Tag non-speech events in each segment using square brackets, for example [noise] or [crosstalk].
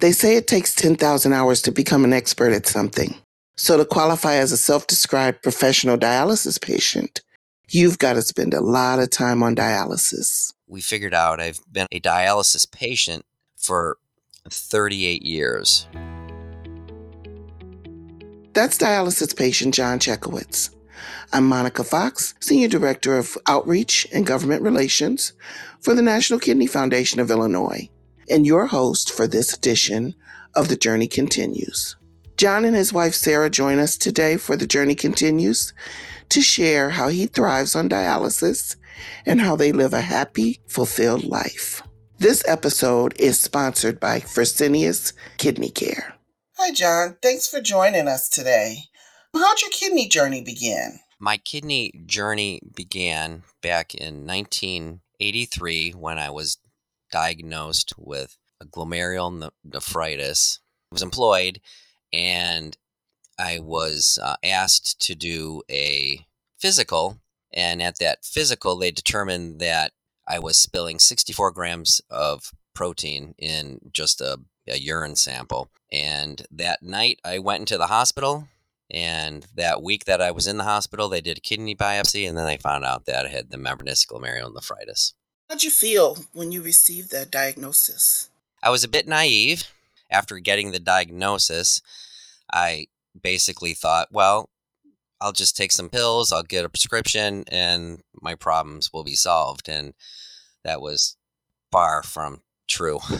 They say it takes 10,000 hours to become an expert at something. So to qualify as a self-described professional dialysis patient, you've got to spend a lot of time on dialysis. We figured out I've been a dialysis patient for 38 years. That's dialysis patient John Czechowicz. I'm Monica Fox, Senior Director of Outreach and Government Relations for the National Kidney Foundation of Illinois, and your host for this edition of The Journey Continues. John and his wife Sara join us today for The Journey Continues to share how he thrives on dialysis and how they live a happy, fulfilled life. This episode is sponsored by Fresenius Kidney Care. Hi, John. Thanks for joining us today. How'd your kidney journey begin? My kidney journey began back in 1983 when I was diagnosed with glomerular nephritis. I was employed and I was uh, asked to do a physical. And at that physical, they determined that I was spilling 64 grams of protein in just a, a urine sample. And that night, I went into the hospital and that week that I was in the hospital, they did a kidney biopsy, and then they found out that I had the membranous glomerulonephritis. How'd you feel when you received that diagnosis? I was a bit naive. After getting the diagnosis, I basically thought, well, I'll just take some pills, I'll get a prescription, and my problems will be solved. And that was far from true. [laughs]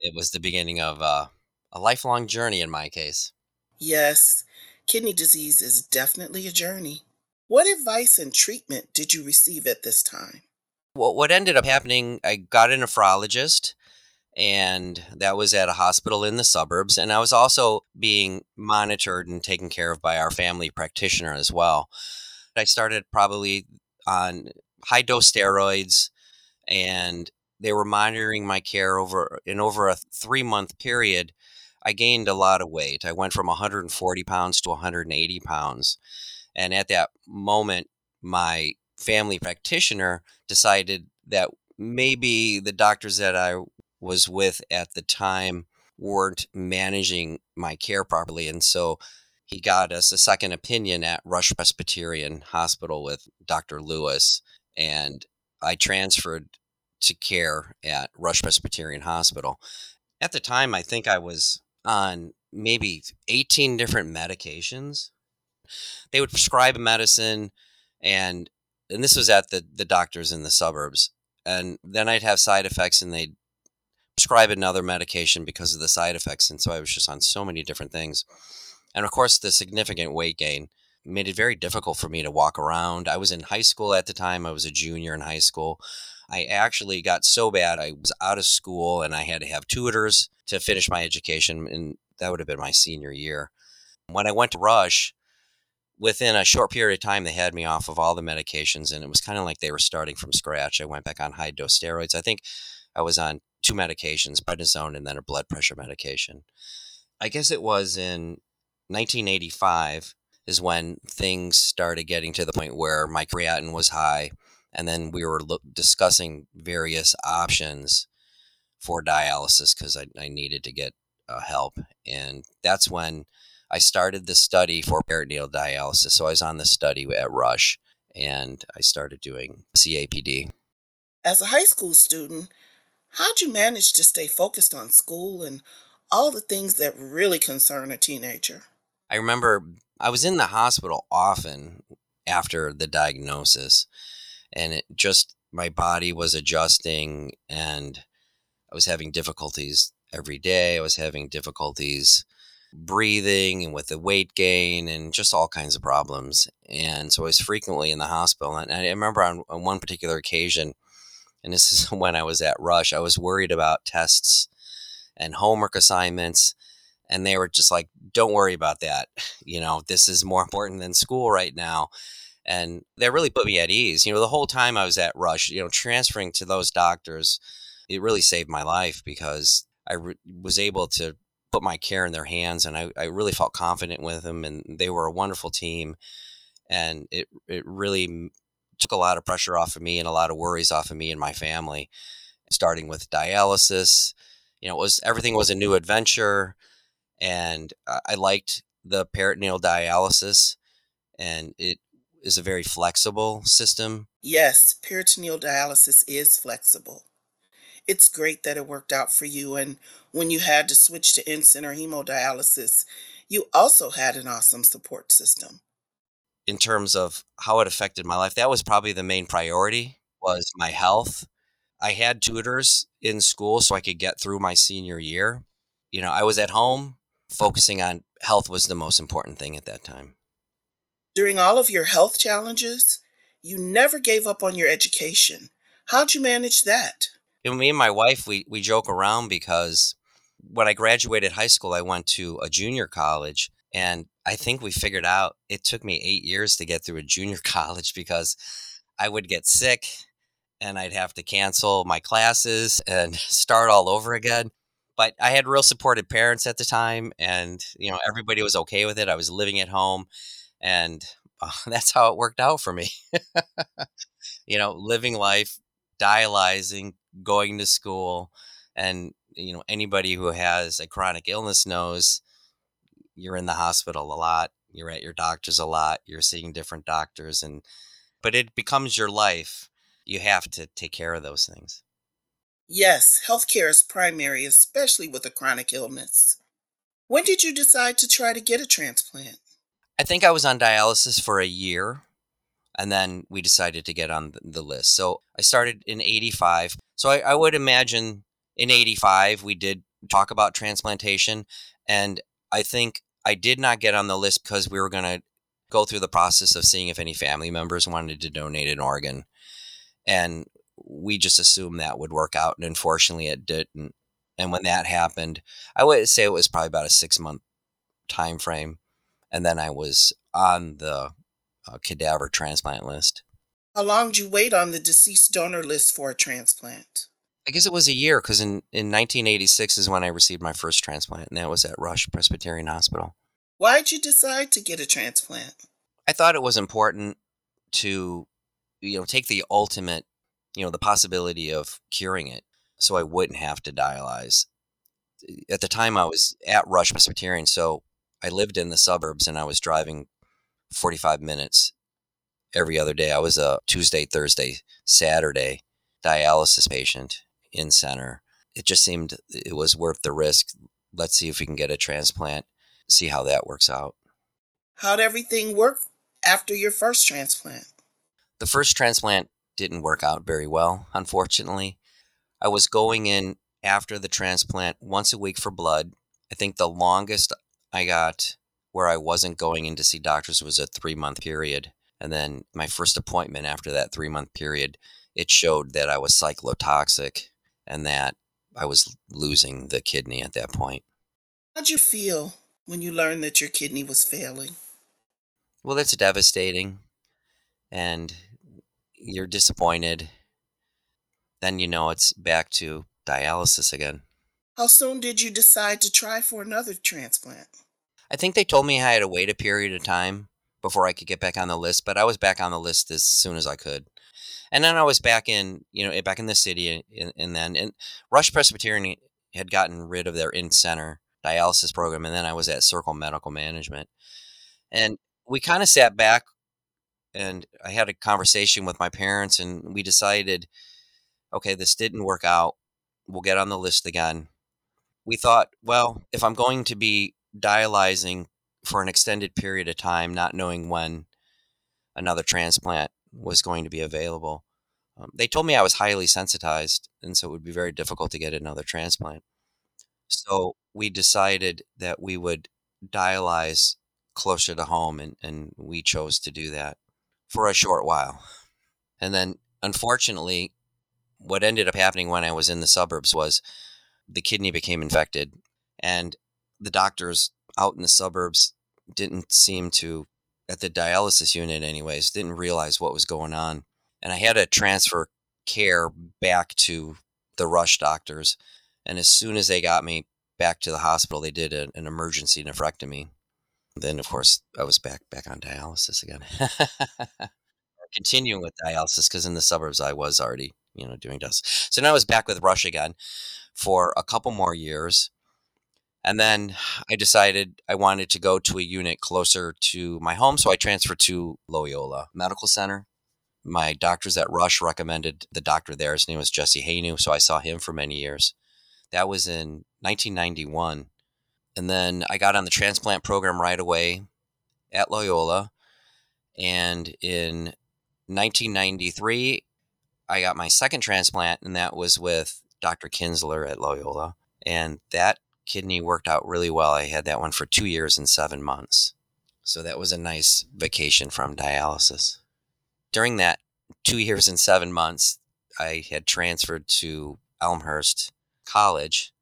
it was the beginning of uh, a lifelong journey in my case. Yes, kidney disease is definitely a journey. What advice and treatment did you receive at this time? What ended up happening, I got a nephrologist, and that was at a hospital in the suburbs. And I was also being monitored and taken care of by our family practitioner as well. I started probably on high dose steroids, and they were monitoring my care over in over a three month period I gained a lot of weight. I went from 140 pounds to 180 pounds. And at that moment, my family practitioner decided that maybe the doctors that I was with at the time weren't managing my care properly. And so he got us a second opinion at Rush Presbyterian Hospital with Dr. Lewis. And I transferred to care at Rush Presbyterian Hospital. At the time, I think I was on maybe 18 different medications. They would prescribe a medicine and and this was at the the doctors in the suburbs. And then I'd have side effects and they'd prescribe another medication because of the side effects. And so I was just on so many different things. And of course the significant weight gain made it very difficult for me to walk around. I was in high school at the time. I was a junior in high school. I actually got so bad I was out of school and I had to have tutors to finish my education, and that would have been my senior year. When I went to Rush, within a short period of time, they had me off of all the medications, and it was kind of like they were starting from scratch. I went back on high dose steroids. I think I was on two medications, prednisone and then a blood pressure medication. I guess it was in 1985 is when things started getting to the point where my creatinine was high, and then we were lo- discussing various options for dialysis because I, I, needed to get uh, help. And that's when I started the study for peritoneal dialysis. So I was on the study at Rush and I started doing CAPD. As a high school student, how'd you manage to stay focused on school and all the things that really concern a teenager? I remember I was in the hospital often after the diagnosis, and it just my body was adjusting and I was having difficulties every day. I was having difficulties breathing and with the weight gain and just all kinds of problems. And so I was frequently in the hospital. And I remember on, on one particular occasion, and this is [laughs] when I was at Rush, I was worried about tests and homework assignments. And they were just like, don't worry about that. [laughs] You know, this is more important than school right now. And that really put me at ease. You know, the whole time I was at Rush, you know, transferring to those doctors it really saved my life because I re- was able to put my care in their hands and I, I really felt confident with them and they were a wonderful team and it it really took a lot of pressure off of me and a lot of worries off of me and my family starting with dialysis you know, it was everything was a new adventure, and I I liked the peritoneal dialysis, and it is a very flexible system. Yes, peritoneal dialysis is flexible. It's great that it worked out for you, and when you had to switch to in-center hemodialysis, you also had an awesome support system. In terms of how it affected my life, that was probably the main priority was my health. I had tutors in school so I could get through my senior year. You know, I was at home focusing on health was the most important thing at that time. During all of your health challenges, you never gave up on your education. How'd you manage that? Know, me and my wife, we we joke around because when I graduated high school, I went to a junior college, and I think we figured out it took me eight years to get through a junior [laughs] college because I would get sick and I'd have to cancel my classes and [laughs] start all over again. But I had real supportive parents at the time, and you know everybody was okay with it. I was living at home, and uh, [laughs] that's how it worked out for me. you know, living life, dialyzing, going to school, and you know anybody who has a chronic illness knows you're in the hospital a lot. You're at your doctor's a lot. You're seeing different doctors, and but it becomes your life. You have to take care of those things. Yes, healthcare is primary, especially with a chronic illness. When did you decide to try to get a transplant? I think I was on dialysis for a year and then we decided to get on the list. So I started in 85. So I, I would imagine in 85 we did talk about transplantation. And I think I did not get on the list because we were going to go through the process of seeing if any family members wanted to donate an organ. And we just assumed that would work out. And unfortunately, it didn't. And when that happened, I would say it was probably about a six month time frame and then I was on the uh, cadaver transplant list. How long did you wait on the deceased donor list for a transplant? I guess it was a year because in, in 1986 is when I received my first transplant, and that was at Rush Presbyterian Hospital. Why'd you decide to get a transplant? I thought it was important to, you know, take the ultimate, you know, the possibility of curing it so I wouldn't have to dialyze. At the time, I was at Rush Presbyterian, so I lived in the suburbs and I was driving 45 minutes every other day. I was a Tuesday, Thursday, Saturday dialysis patient in center. It just seemed it was worth the risk. Let's see if we can get a transplant, see how that works out. How'd everything work after your first transplant? The first transplant didn't work out very well, unfortunately. I was going in after the transplant once a week for blood. I think the longest I got where I wasn't going in to see doctors was a three month period. And then my first appointment after that three month period, it showed that I was cyclotoxic and that I was losing the kidney at that point. How'd you feel when you learned that your kidney was failing? Well, that's devastating. And you're disappointed. Then you know it's back to dialysis again. How soon did you decide to try for another transplant? I think they told me I had to wait a period of time before I could get back on the list, but I was back on the list as soon as I could. And then I was back in, you know, back in the city, and, and then and Rush Presbyterian had gotten rid of their in-center dialysis program, and then I was at Circle Medical Management, and we kind of sat back, and I had a conversation with my parents, and we decided, okay, this didn't work out. We'll get on the list again. We thought, well, if I'm going to be dialyzing for an extended period of time, not knowing when another transplant was going to be available. Um, they told me I was highly sensitized, and so it would be very difficult to get another transplant. So we decided that we would dialyze closer to home, and, and we chose to do that for a short while. And then, unfortunately, what ended up happening when I was in the suburbs was the kidney became infected, and the doctors out in the suburbs didn't seem to at the dialysis unit anyways didn't realize what was going on and i had to transfer care back to the rush doctors and as soon as they got me back to the hospital they did a, an emergency nephrectomy then of course i was back back on dialysis again [laughs] continuing with dialysis because in the suburbs i was already you know, doing dialysis. So now I was back with Rush again for a couple more years. And then I decided I wanted to go to a unit closer to my home. So I transferred to Loyola Medical Center. My doctors at Rush recommended the doctor there. His name was Jesse Haynu. So I saw him for many years. That was in 1991. And then I got on the transplant program right away at Loyola. And in 1993, I got my second transplant, and that was with Dr. Kinsler at Loyola. And that kidney worked out really well. I had that one for two years and seven months. So that was a nice vacation from dialysis. During that two years and seven months, I had transferred to Elmhurst College,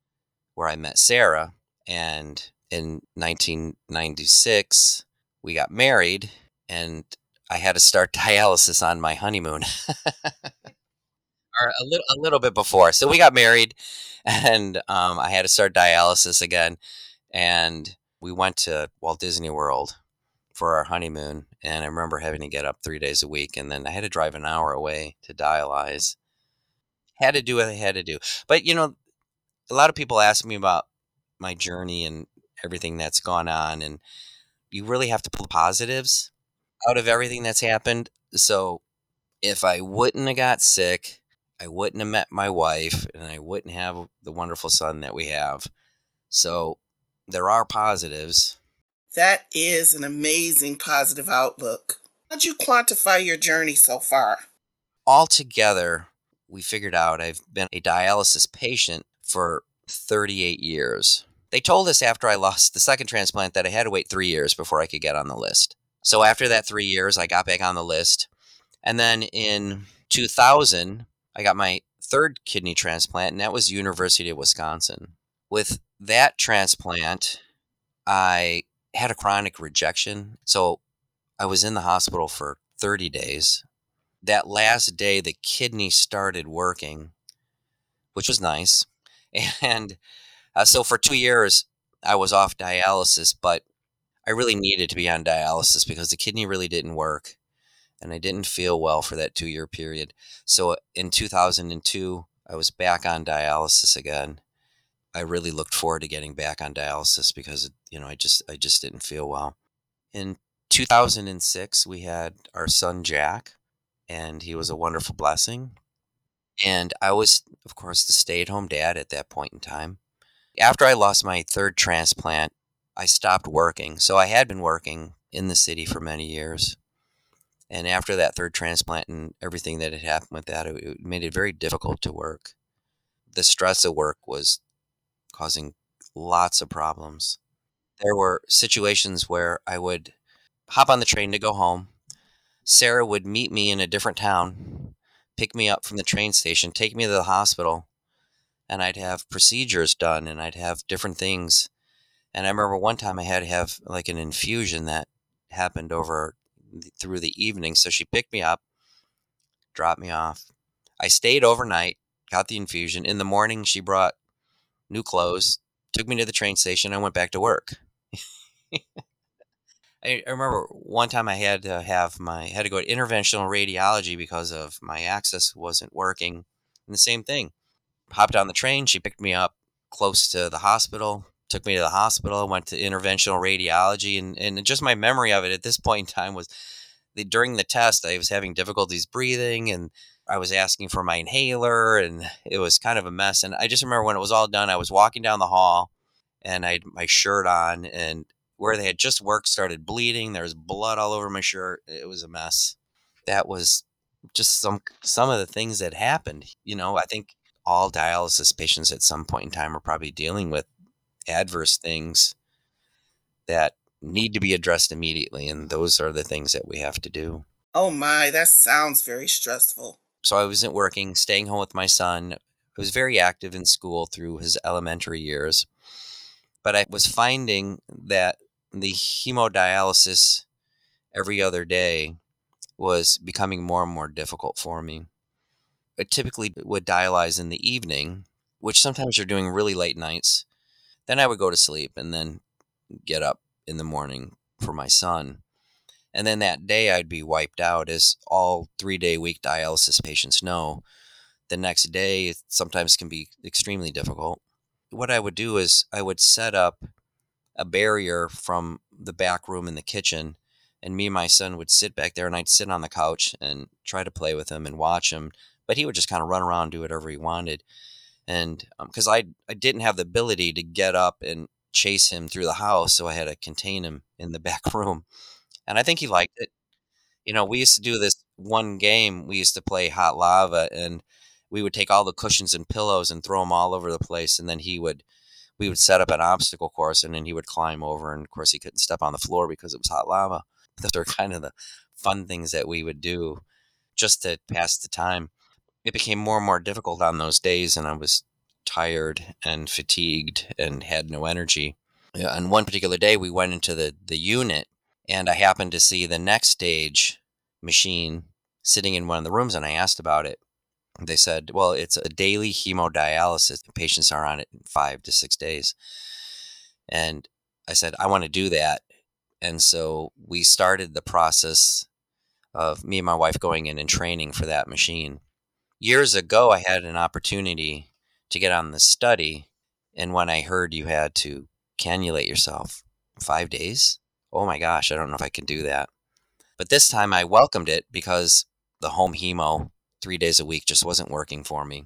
where I met Sara. And in 1996, we got married, and I had to start [laughs] dialysis on my honeymoon. [laughs] or a little, a little bit before. So we got married, and um, I had to start dialysis again. And we went to Walt Disney World for our honeymoon. And I remember having to get up three days a week, and then I had to drive an hour away to dialyze. Had to do what I had to do. But you know, a lot of people ask me about my journey and everything that's gone on, and you really have to pull the positives out of everything that's happened. So if I wouldn't have got sick, I wouldn't have met my wife, and I wouldn't have the wonderful son that we have. So there are positives. That is an amazing positive outlook. How'd you quantify your journey so far? Altogether, we figured out I've been a dialysis patient for 38 years. They told us after I lost the second transplant that I had to wait three years before I could get on the list. So after that three years, I got back on the list. And then in 2000, I got my third kidney transplant, and that was University of Wisconsin. With that transplant, I had a chronic rejection. So I was in the hospital for 30 days. That last day, the kidney started working, which was nice. [laughs] And uh, so for two years, I was off dialysis, but I really needed to be on dialysis because the kidney really didn't work and I didn't feel well for that two year period. So uh, in 2002, I was back on dialysis again. I really looked forward to getting back on dialysis because you know I just I just didn't feel well. In 2006, we had our son Jack, and he was a wonderful blessing. And I was, of course, the stay at home dad at that point in time. After I lost my third transplant, I stopped working. So I had been working in the city for many years. And after that third transplant and everything that had happened with that, it, it made it very difficult to work. The stress of work was causing lots of problems. There were situations where I would hop on the train to go home. Sara would meet me in a different town, pick me up from the train station, take me to the hospital, and I'd have procedures done and I'd have different things. And I remember one time I had to have like an infusion that happened over through the evening. So she picked me up, dropped me off. I stayed overnight, got the infusion. In the morning, she brought new clothes, took me to the train station. I went back to work. [laughs] I, remember one time I had to have my had to go to interventional radiology because of my access wasn't working. And the same thing. Hopped on the train. She picked me up close to the hospital took me to the hospital, went to interventional radiology, and, and just my memory of it at this [laughs] point in time was during the test, I was having difficulties breathing and I was asking for my inhaler, and it was kind of a mess. And I just remember when it was all done, I was walking down the hall and I had my shirt on, and where they had just worked started bleeding. There was blood all over my shirt. It was a mess. That was just some some of the things that happened. You know, I think all dialysis patients at some point in time are probably dealing with adverse things that need to be addressed immediately. And those are the things that we have to do. Oh my, that sounds very stressful. So I wasn't working, staying home with my son. I was very active in school through his elementary years. But I was finding that the hemodialysis every other day was becoming more and more difficult for me. I typically would dialyze in the evening, which sometimes you're doing really late nights. Then I would go to sleep and then get up in the morning for my son. And then that day I'd be wiped out, as all three day week dialysis patients know the next day sometimes can be extremely difficult. What I would do is I would set up a barrier from the back room in the kitchen and me and my son would sit back there and I'd sit on the couch and try to play with him and watch him but he would just kind of run around do whatever he wanted and because um, I I didn't have the ability to get up and chase him through the house so I had to contain him in the [laughs] back room and I think he liked it you know we used to do this one game we used to play hot lava and we would take all the cushions and pillows and throw them all over the place and then he would we would set up an obstacle course and then he would climb over and of course he couldn't step on the floor because it was hot lava [laughs] those are kind of the fun things that we would do just to pass the time. It became more and more difficult on those days, and I was tired and fatigued and had no energy. On one particular day, we went into the, the unit, and I happened to see the NxStage machine sitting in one of the rooms, and I asked about it. They said, well, it's a daily hemodialysis. Patients are on it in five to six days. And I said, I want to do that. And so we started the process of me and my wife going in and training for that machine. Years ago, I had an opportunity to get on the study. And when I heard you had to cannulate yourself five days, oh my gosh, I don't know if I can do that. But this time I welcomed it because the home hemo three days a week just wasn't working for me.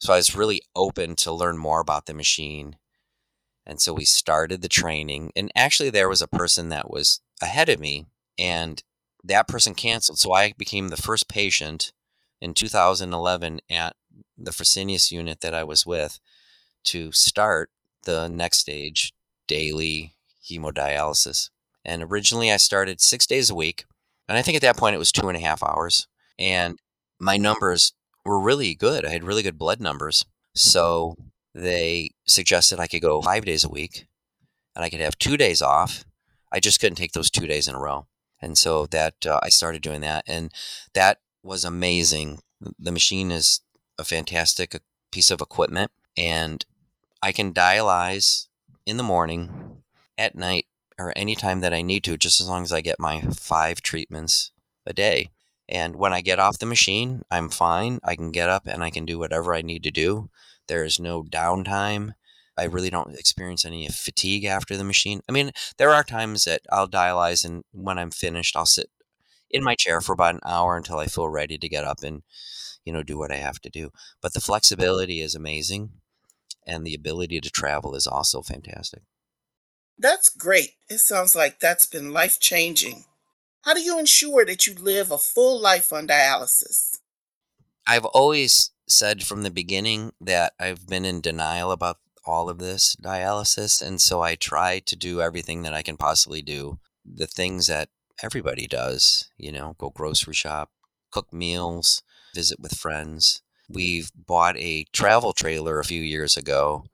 So I was really open to learn more about the machine and so we started the training. And actually, there was a person that was ahead of me, and that person canceled. So I became the first patient in 2011 at the Fresenius unit that I was with to start the NxStage daily hemodialysis. And originally, I started six days a week. And I think at that point, it was two and a half hours. And my numbers were really good. I had really good blood numbers. So they suggested I could go five days a week and I could have two days off. I just couldn't take those two days in a row. And so that uh, I started doing that. And that was amazing. The machine is a fantastic uh, piece of equipment. And I can dialyze in the morning, at night, or anytime that I need to, just as long as I get my five treatments a day. And when I get off the machine, I'm fine. I can get up and I can do whatever I need to do. There is no downtime. I really don't experience any fatigue after the machine. I mean, there are times that I'll dialyze, and when I'm finished, I'll sit in my chair for about an hour until I feel ready to get up and, you know, do what I have to do. But the flexibility is amazing, and the ability to travel is also fantastic. That's great. It sounds like that's been life changing. How do you ensure that you live a full life on dialysis? I've always said from the beginning that I've been in denial about all of this dialysis. And so I try to do everything that I can possibly do. The things that everybody does, you know, go grocery shop, cook meals, visit with friends. We've bought a travel trailer a few years ago.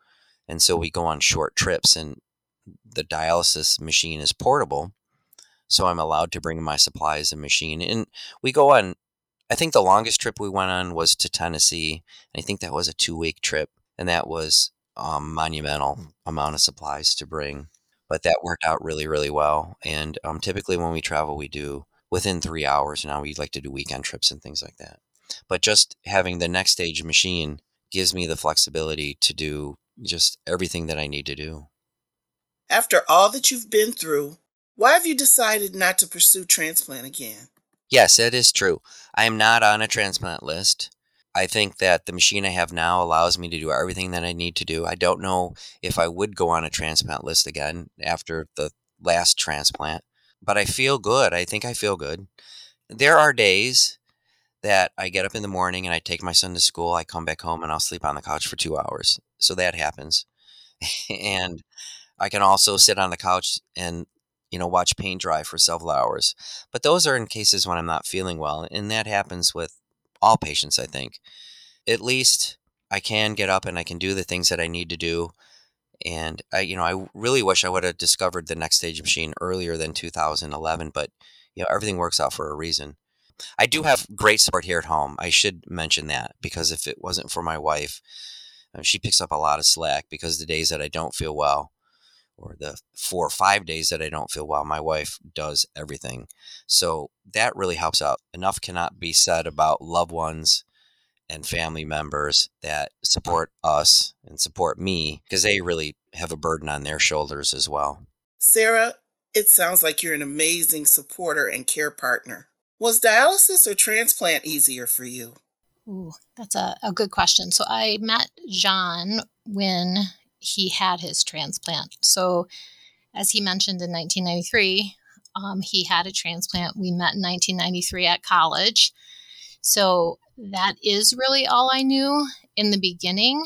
And so we go on short trips, and the dialysis machine is portable. So I'm allowed to bring my supplies and machine. And we go on I think the longest trip we went on was to Tennessee. I think that was a two week trip, and that was um, monumental amount of supplies to bring. But that worked out really, really well. And um, typically, when we travel, we do within three hours. Now we like to do weekend trips and things like that. But just having the NxStage machine gives me the flexibility to do just everything that I need to do. After all that you've been through, why have you decided not to pursue transplant again? Yes, it is true. I am not on a transplant list. I think that the machine I have now allows me to do everything that I need to do. I don't know if I would go on a transplant list again after the last transplant, but I feel good. I think I feel good. There are days that I get up in the morning and I take my son to school. I come back home and I'll sleep on the couch for two hours. So that happens. [laughs] and I can also sit on the couch and you know, watch paint dry for several hours. But those are in cases when I'm not feeling well. And that happens with all patients, I think. At least I can get up and I can do the things that I need to do. And I, you know, I really wish I would have discovered the NxStage machine earlier than 2011, but you know, everything works out for a reason. I do have great support here at home. I should mention that because if it wasn't for my wife, uh, she picks up a lot of slack because the days that I don't feel well, or the four or five days that I don't feel well, my wife does everything. So that really helps out. Enough cannot be said about loved ones and family members that support us and support me because they really have a burden on their shoulders as well. Sara, it sounds like you're an amazing supporter and care partner. Was dialysis or transplant easier for you? Ooh, that's a, a good question. So I met John when he had his transplant. So, as he mentioned in 1993, um, he had a transplant. We met in 1993 at college. So, that is really all I knew in the beginning.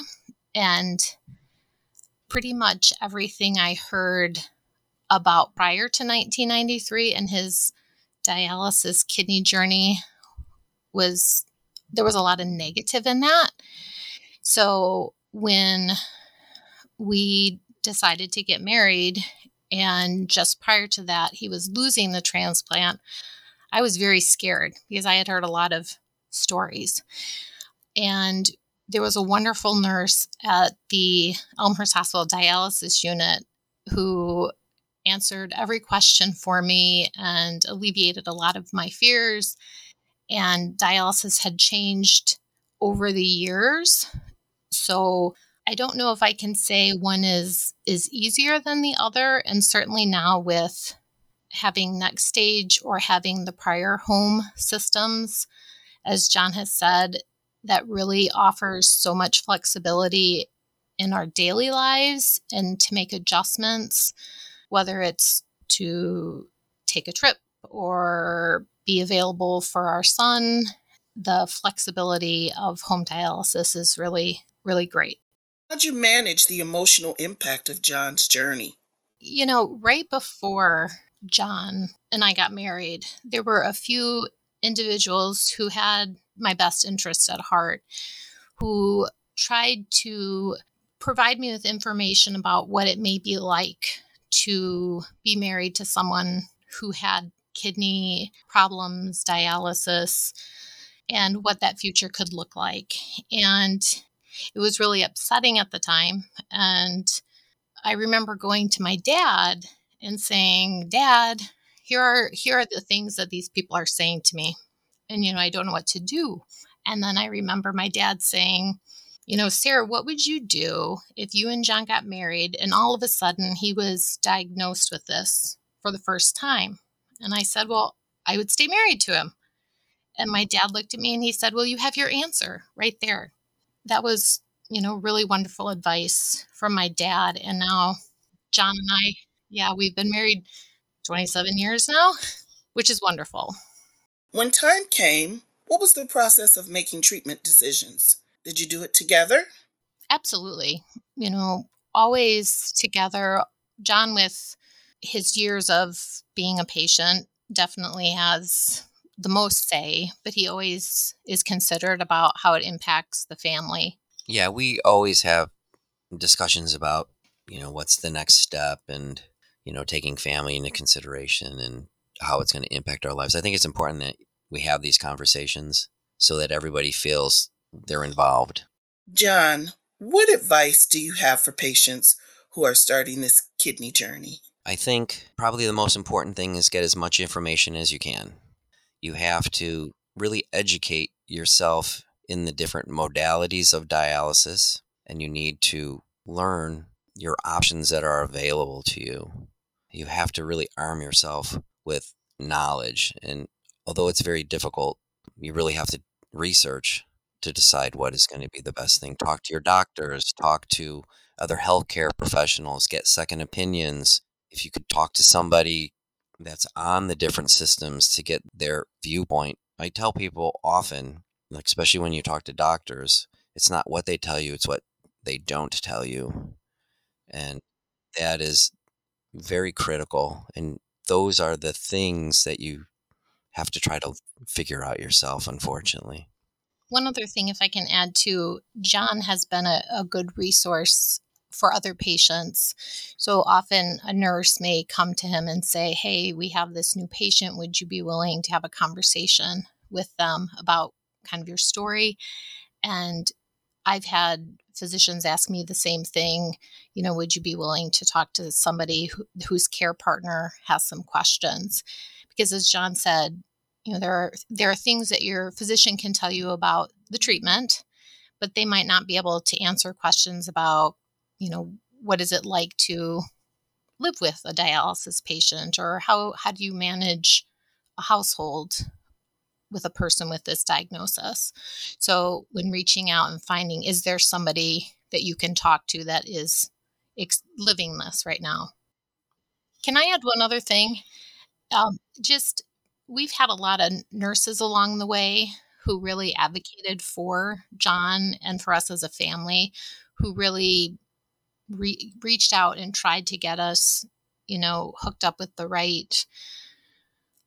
And pretty much everything I heard about prior to 1993 and his dialysis kidney journey was there was a lot of negative in that. So when we decided to get married, and just prior to that, he was losing the transplant, I was very scared because I had heard a lot of stories. And there was a wonderful nurse at the Elmhurst Hospital dialysis unit who answered every question for me and alleviated a lot of my fears. And dialysis had changed over the years. So I don't know if I can say one is is easier than the other and certainly now with having NxStage or having the prior home systems as John has said that really offers so much flexibility in our daily lives and to make adjustments whether it's to take a trip or be available for our son, the flexibility of home dialysis is really, really great. How'd you manage the emotional impact of John's journey? You know, right before John and I got married, there were a few individuals who had my best interests at heart who tried to provide me with information about what it may be like to be married to someone who had kidney problems, dialysis, and what that future could look like. And it was really upsetting at the time. And I remember going to my dad and saying, Dad, here are here are the things that these people are saying to me. And you know, I don't know what to do. And then I remember my dad saying, you know, Sara, what would you do if you and John got married and all of a sudden he was diagnosed with this for the first time? And I said, Well, I would stay married to him. And my dad looked at me and he said, Well, you have your answer right there. That was, you know, really wonderful advice from my dad. And now John and I, yeah, we've been married 27 years now, which is wonderful. When time came, what was the process of making treatment decisions? Did you do it together? Absolutely. You know, always together. John, with his years of being a patient, definitely has the most say, but he always is considered about how it impacts the family. Yeah, we always have discussions about, you know, what's the next step and, you know, taking family into consideration and how it's going to impact our lives. I think it's important that we have these conversations so that everybody feels they're involved. John, what advice do you have for patients who are starting this kidney journey? I think probably the most important thing is get as much information as you can. You have to really educate yourself in the different modalities of dialysis, and you need to learn your options that are available to you. You have to really arm yourself with knowledge. And although it's very difficult, you really have to research to decide what is going to be the best thing. Talk to your doctors, talk to other healthcare professionals, get second opinions. If you could talk to somebody that's on the different systems to get their viewpoint. I tell people often, especially when you talk to doctors, it's not what they tell you, it's what they don't tell you. And that is very critical. And those are the things that you have to try to figure out yourself, unfortunately. One other thing, if I can add to, John has been a, a good resource for other patients. So often a nurse may come to him and say, Hey, we have this new patient. Would you be willing to have a conversation with them about kind of your story? And I've had physicians ask me the same thing. You know, would you be willing to talk to somebody who, whose care partner has some questions? Because as John said, you know there are there are things that your physician can tell you about the treatment, but they might not be able to answer questions about, you know, what is it like to live with a dialysis patient or how how do you manage a household with a person with this diagnosis. So when reaching out and finding is there somebody that you can talk to that is ex- living this right now. Can I add one other thing? Um, just we've had a lot of nurses along the way who really advocated for John and for us as a family, who really re- reached out and tried to get us, you know, hooked up with the right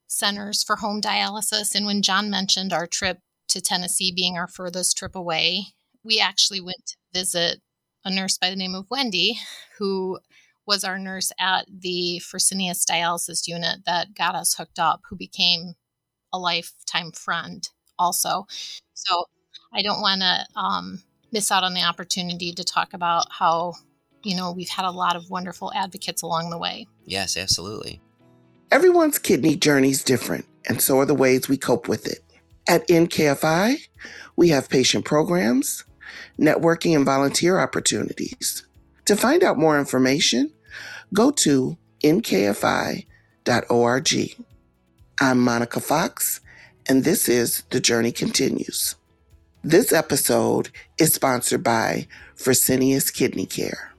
centers for home dialysis. And when John mentioned our trip to Tennessee being our furthest trip away, we actually went to visit a nurse by the name of Wendy, who was our nurse at the Fresenius dialysis unit that got us hooked up, who became a lifetime friend also. So I don't want to um, miss out on the opportunity to talk about how, you know, we've had a lot of wonderful advocates along the way. Yes, absolutely. Everyone's kidney journey is different, and so are the ways we cope with it. At NKFI, we have patient programs, networking, and volunteer opportunities. To find out more information, go to nkfi.org. I'm Monica Fox, and this is The Journey Continues. This episode is sponsored by Fresenius Kidney Care.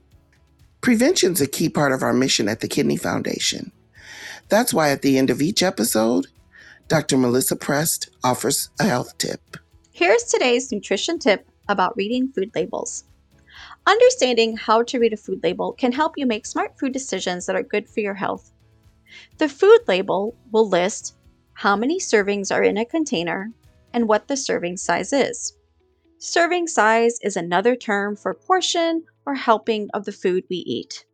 Prevention is a key part of our mission at the Kidney Foundation. That's why at the end of each episode, Dr. Melissa Prest offers a health tip. Here's today's nutrition tip about reading food labels. Understanding how to read a food label can help you make smart food decisions that are good for your health. The food label will list how many servings are in a container and what the serving size is. Serving size is another term for portion or helping of the food we eat.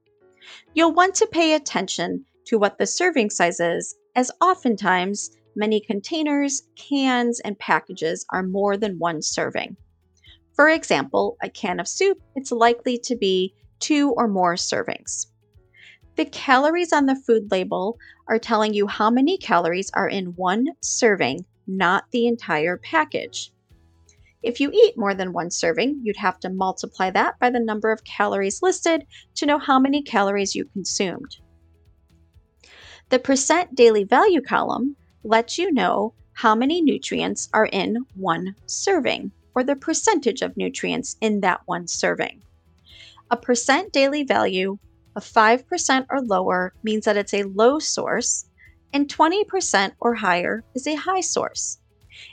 You'll want to pay attention to what the serving size is, as oftentimes many containers, cans, and packages are more than one serving. For example, a can of soup, it's likely to be two or more servings. The calories on the food label are telling you how many calories are in one serving, not the entire package. If you eat more than one serving, you'd have to multiply that by the number of calories listed to know how many calories you consumed. The percent daily value column lets you know how many nutrients are in one serving, or the percentage of nutrients in that one serving. A percent daily value of 5% or lower means that it's a low source, and 20% or higher is a high source.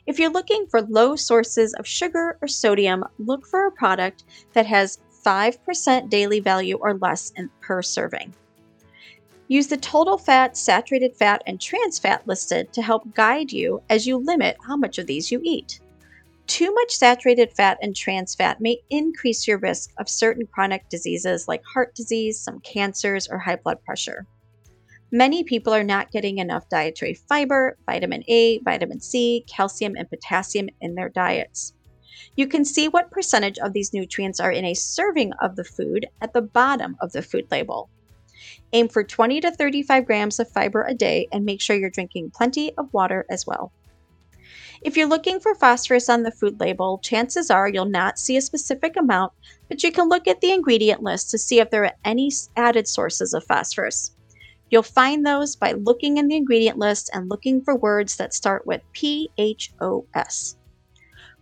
If you're looking for low sources of sugar or sodium, look for a product that has 5% daily value or less in, per serving. Use the total fat, saturated fat, and trans fat listed to help guide you as you limit how much of these you eat. Too much saturated fat and trans fat may increase your risk of certain chronic diseases like heart disease, some cancers, or high blood pressure. Many people are not getting enough dietary fiber, vitamin A, vitamin C, calcium, and potassium in their diets. You can see what percentage of these nutrients are in a serving of the food at the bottom of the food label. Aim for 20 to 35 grams of fiber a day and make sure you're drinking plenty of water as well. If you're looking for phosphorus on the food label, chances are you'll not see a specific amount, but you can look at the ingredient list to see if there are any added sources of phosphorus. You'll find those by looking in the ingredient list and looking for words that start with PHOS.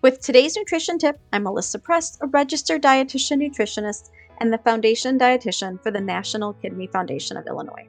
With today's nutrition tip, I'm Melissa Prest, a registered dietitian nutritionist and the foundation dietitian for the National Kidney Foundation of Illinois.